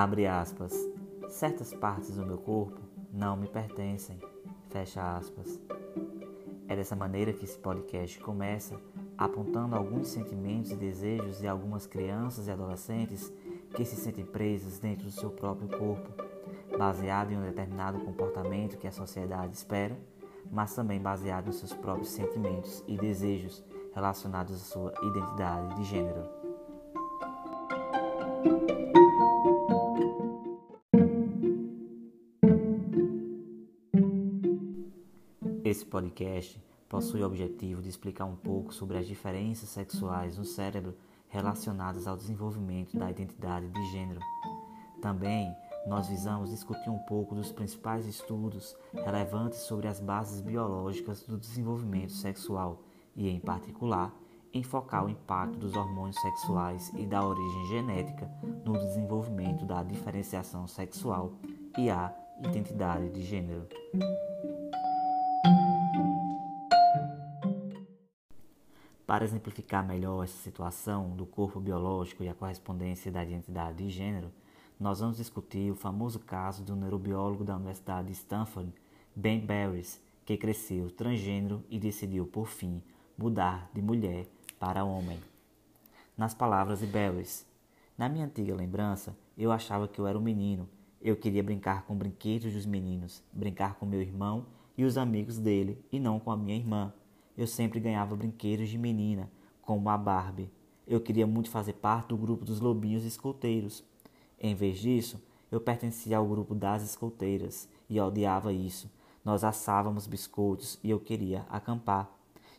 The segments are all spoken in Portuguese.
Abre aspas. Certas partes do meu corpo não me pertencem. Fecha aspas. É dessa maneira que esse podcast começa, apontando alguns sentimentos e desejos de algumas crianças e adolescentes que se sentem presas dentro do seu próprio corpo, baseado em um determinado comportamento que a sociedade espera, mas também baseado nos seus próprios sentimentos e desejos relacionados à sua identidade de gênero. Podcast possui o objetivo de explicar um pouco sobre as diferenças sexuais no cérebro relacionadas ao desenvolvimento da identidade de gênero. Também nós visamos discutir um pouco dos principais estudos relevantes sobre as bases biológicas do desenvolvimento sexual e, em particular, enfocar o impacto dos hormônios sexuais e da origem genética no desenvolvimento da diferenciação sexual e a identidade de gênero. Para exemplificar melhor essa situação do corpo biológico e a correspondência da identidade de gênero, nós vamos discutir o famoso caso do neurobiólogo da Universidade de Stanford, Ben Barres, que cresceu transgênero e decidiu, por fim, mudar de mulher para homem. Nas palavras de Barres, na minha antiga lembrança, eu achava que eu era um menino. Eu queria brincar com brinquedos dos meninos, brincar com meu irmão e os amigos dele, e não com a minha irmã eu sempre ganhava brinquedos de menina, como a Barbie. Eu queria muito fazer parte do grupo dos lobinhos escolteiros. Em vez disso, eu pertencia ao grupo das escolteiras e odiava isso. Nós assávamos biscoitos e eu queria acampar.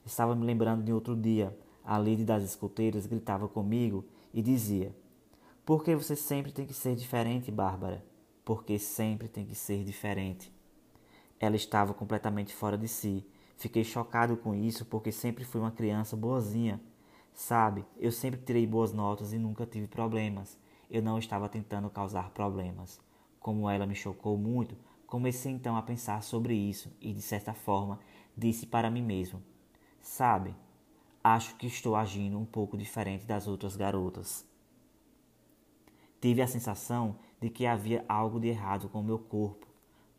Estava me lembrando de outro dia. A líder das escolteiras gritava comigo e dizia: Por que você sempre tem que ser diferente, Bárbara? Porque sempre tem que ser diferente. Ela estava completamente fora de si Fiquei chocado com isso porque sempre fui uma criança boazinha. Sabe, eu sempre tirei boas notas e nunca tive problemas. Eu não estava tentando causar problemas. Como ela me chocou muito, comecei então a pensar sobre isso e, de certa forma, disse para mim mesmo: Sabe, acho que estou agindo um pouco diferente das outras garotas. Tive a sensação de que havia algo de errado com meu corpo.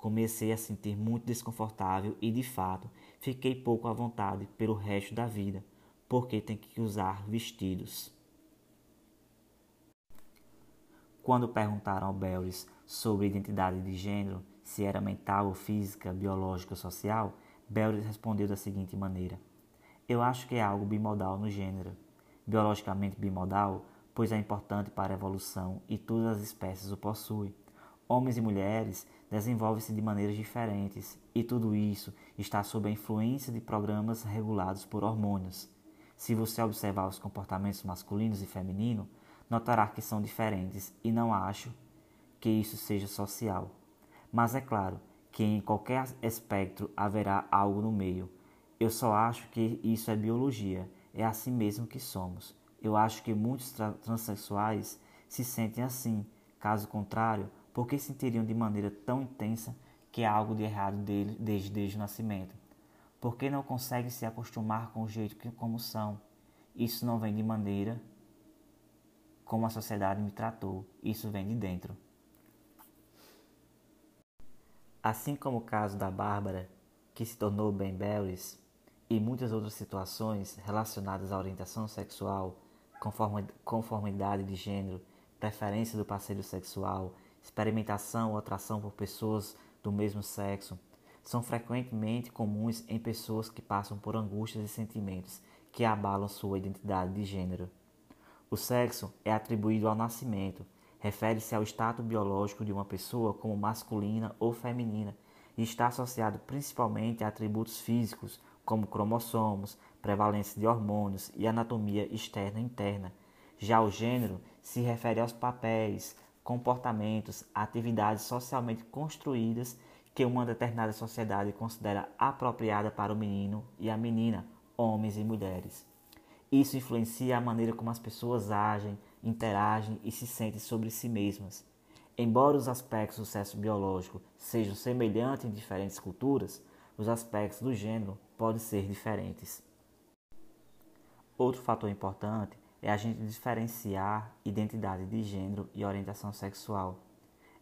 Comecei a sentir muito desconfortável e, de fato, fiquei pouco à vontade pelo resto da vida, porque tem que usar vestidos. Quando perguntaram ao Bellis sobre identidade de gênero, se era mental ou física, biológica ou social, Bellis respondeu da seguinte maneira: Eu acho que é algo bimodal no gênero. Biologicamente bimodal, pois é importante para a evolução e todas as espécies o possuem. Homens e mulheres desenvolvem-se de maneiras diferentes e tudo isso está sob a influência de programas regulados por hormônios. Se você observar os comportamentos masculinos e femininos, notará que são diferentes e não acho que isso seja social. Mas é claro que em qualquer espectro haverá algo no meio. Eu só acho que isso é biologia, é assim mesmo que somos. Eu acho que muitos tra transexuais se sentem assim, caso contrário, por que sentiriam de maneira tão intensa que há algo de errado dele desde, desde o nascimento? Por que não conseguem se acostumar com o jeito que como são? Isso não vem de maneira como a sociedade me tratou, isso vem de dentro. Assim como o caso da Bárbara, que se tornou Ben Bellis, e muitas outras situações relacionadas à orientação sexual, conformidade de gênero, preferência do parceiro sexual experimentação ou atração por pessoas do mesmo sexo são frequentemente comuns em pessoas que passam por angústias e sentimentos que abalam sua identidade de gênero. O sexo é atribuído ao nascimento, refere-se ao status biológico de uma pessoa como masculina ou feminina e está associado principalmente a atributos físicos como cromossomos, prevalência de hormônios e anatomia externa e interna. Já o gênero se refere aos papéis, comportamentos, atividades socialmente construídas que uma determinada sociedade considera apropriada para o menino e a menina, homens e mulheres. Isso influencia a maneira como as pessoas agem, interagem e se sentem sobre si mesmas. Embora os aspectos do sexo biológico sejam semelhantes em diferentes culturas, os aspectos do gênero podem ser diferentes. Outro fator importante é a gente diferenciar identidade de gênero e orientação sexual.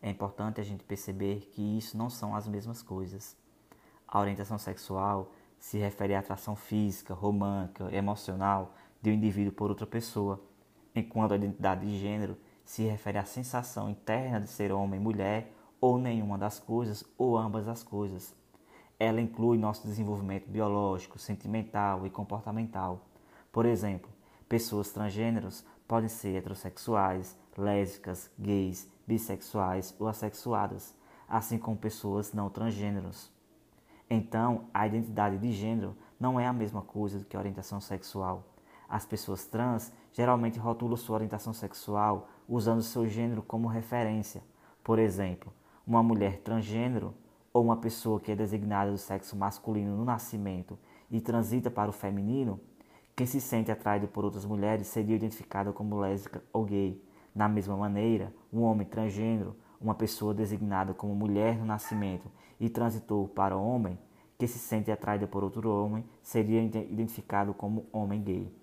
é importante a gente perceber que isso não são as mesmas coisas. A orientação sexual se refere à atração física, romântica, emocional de um indivíduo por outra pessoa, enquanto a identidade de gênero se refere à sensação interna de ser homem, mulher ou nenhuma das coisas ou ambas as coisas. Ela inclui nosso desenvolvimento biológico, sentimental e comportamental. Por exemplo, pessoas transgêneros podem ser heterossexuais, lésbicas, gays, bissexuais ou assexuadas, assim como pessoas não transgêneros. Então, a identidade de gênero não é a mesma coisa do que a orientação sexual. As pessoas trans geralmente rotulam sua orientação sexual usando seu gênero como referência. Por exemplo, uma mulher transgênero ou uma pessoa que é designada do sexo masculino no nascimento e transita para o feminino, quem se sente atraído por outras mulheres seria identificado como lésbica ou gay. Da mesma maneira, um homem transgênero, uma pessoa designada como mulher no nascimento e transitou para homem, que se sente atraída por outro homem, seria identificado como homem gay.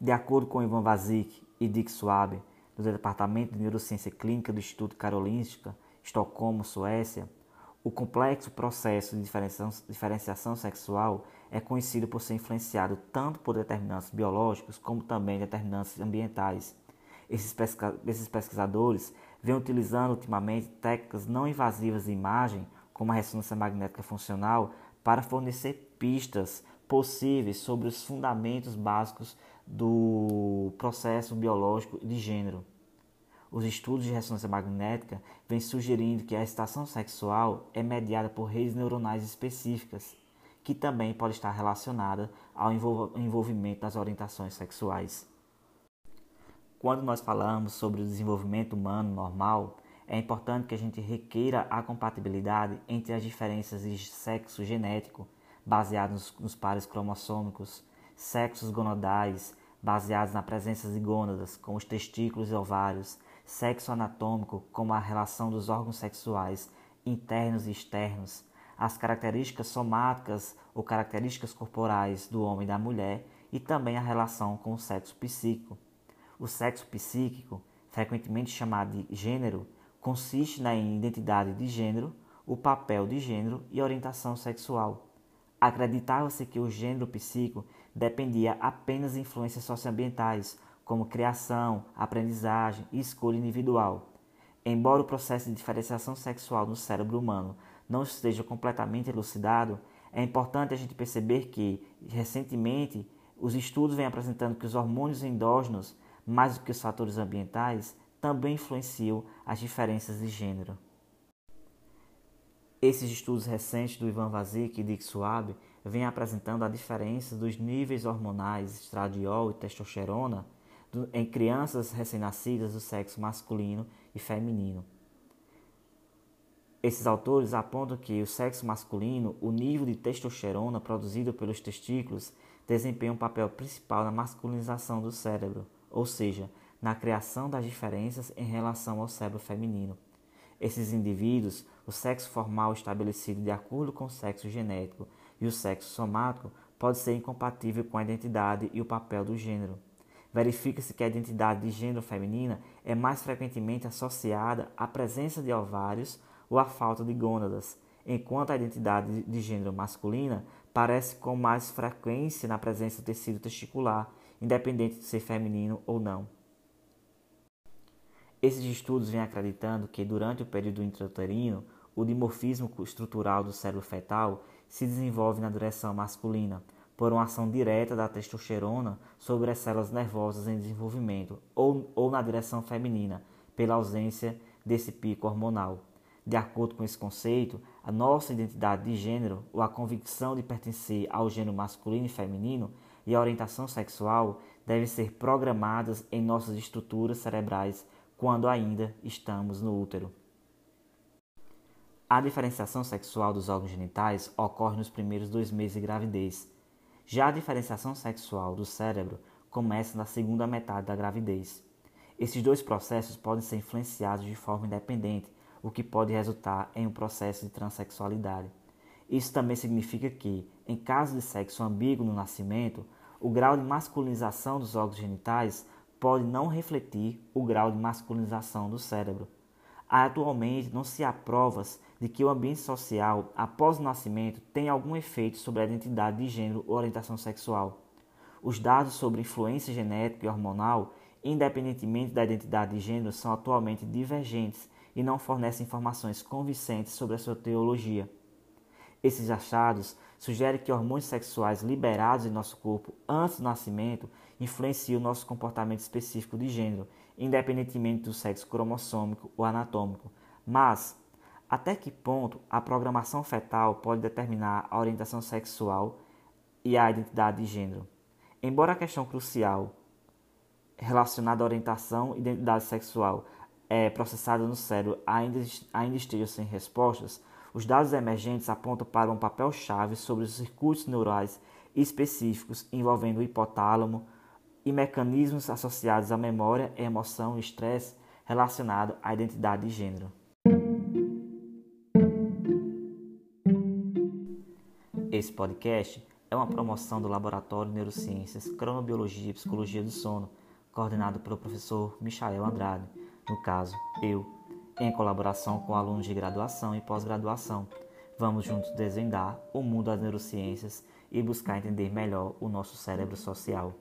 De acordo com Ivan Vazik e Dick Swabe, do Departamento de Neurociência Clínica do Instituto Karolinska, Estocolmo, Suécia, o complexo processo de diferenciação sexual é conhecido por ser influenciado tanto por determinantes biológicos como também determinantes ambientais. Esses pesquisadores vêm utilizando ultimamente técnicas não invasivas de imagem, como a ressonância magnética funcional, para fornecer pistas possíveis sobre os fundamentos básicos do processo biológico de gênero. Os estudos de ressonância magnética vêm sugerindo que a excitação sexual é mediada por redes neuronais específicas, que também pode estar relacionada ao envolvimento das orientações sexuais. Quando nós falamos sobre o desenvolvimento humano normal, é importante que a gente requeira a compatibilidade entre as diferenças de sexo genético, baseadas nos pares cromossômicos, sexos gonadais, baseados na presença de gônadas, como os testículos e ovários, sexo anatômico, como a relação dos órgãos sexuais internos e externos, as características somáticas ou características corporais do homem e da mulher e também a relação com o sexo psíquico. O sexo psíquico, frequentemente chamado de gênero, consiste na identidade de gênero, o papel de gênero e orientação sexual. Acreditava-se que o gênero psíquico dependia apenas de influências socioambientais, como criação, aprendizagem e escolha individual. Embora o processo de diferenciação sexual no cérebro humano não esteja completamente elucidado, é importante a gente perceber que, recentemente, os estudos vêm apresentando que os hormônios endógenos, mais do que os fatores ambientais, também influenciam as diferenças de gênero. Esses estudos recentes do Ivan Vazik e Dick Suabe vêm apresentando a diferença dos níveis hormonais estradiol e testosterona em crianças recém-nascidas do sexo masculino e feminino. Esses autores apontam que o sexo masculino, o nível de testosterona produzido pelos testículos, desempenha um papel principal na masculinização do cérebro, ou seja, na criação das diferenças em relação ao cérebro feminino. Esses indivíduos, o sexo formal estabelecido de acordo com o sexo genético e o sexo somático pode ser incompatível com a identidade e o papel do gênero. Verifica-se que a identidade de gênero feminina é mais frequentemente associada à presença de ovários ou à falta de gônadas, enquanto a identidade de gênero masculina parece com mais frequência na presença do tecido testicular, independente de ser feminino ou não. Esses estudos vêm acreditando que durante o período intrauterino, o dimorfismo estrutural do cérebro fetal se desenvolve na direção masculina, por uma ação direta da testosterona sobre as células nervosas em desenvolvimento, ou, ou na direção feminina, pela ausência desse pico hormonal. De acordo com esse conceito, a nossa identidade de gênero, ou a convicção de pertencer ao gênero masculino e feminino, e a orientação sexual devem ser programadas em nossas estruturas cerebrais quando ainda estamos no útero. A diferenciação sexual dos órgãos genitais ocorre nos primeiros dois meses de gravidez. Já a diferenciação sexual do cérebro começa na segunda metade da gravidez. Esses dois processos podem ser influenciados de forma independente o que pode resultar em um processo de transexualidade. Isso também significa que, em caso de sexo ambíguo no nascimento, o grau de masculinização dos órgãos genitais pode não refletir o grau de masculinização do cérebro. Atualmente, não se há provas de que o ambiente social após o nascimento tem algum efeito sobre a identidade de gênero ou orientação sexual. Os dados sobre influência genética e hormonal, independentemente da identidade de gênero, são atualmente divergentes e não fornecem informações convincentes sobre a sua teologia. Esses achados sugerem que hormônios sexuais liberados em nosso corpo antes do nascimento influenciam o nosso comportamento específico de gênero, independentemente do sexo cromossômico ou anatômico. Mas, até que ponto a programação fetal pode determinar a orientação sexual e a identidade de gênero? Embora a questão crucial relacionada à orientação e identidade sexual é, processada no cérebro ainda, ainda esteja sem respostas, os dados emergentes apontam para um papel-chave sobre os circuitos neurais específicos envolvendo o hipotálamo e mecanismos associados à memória, emoção e estresse relacionado à identidade de gênero. Esse podcast é uma promoção do Laboratório de Neurociências, Cronobiologia e Psicologia do Sono, coordenado pelo professor Michael Andrade, no caso, eu, em colaboração com alunos de graduação e pós-graduação. Vamos juntos desvendar o mundo das neurociências e buscar entender melhor o nosso cérebro social.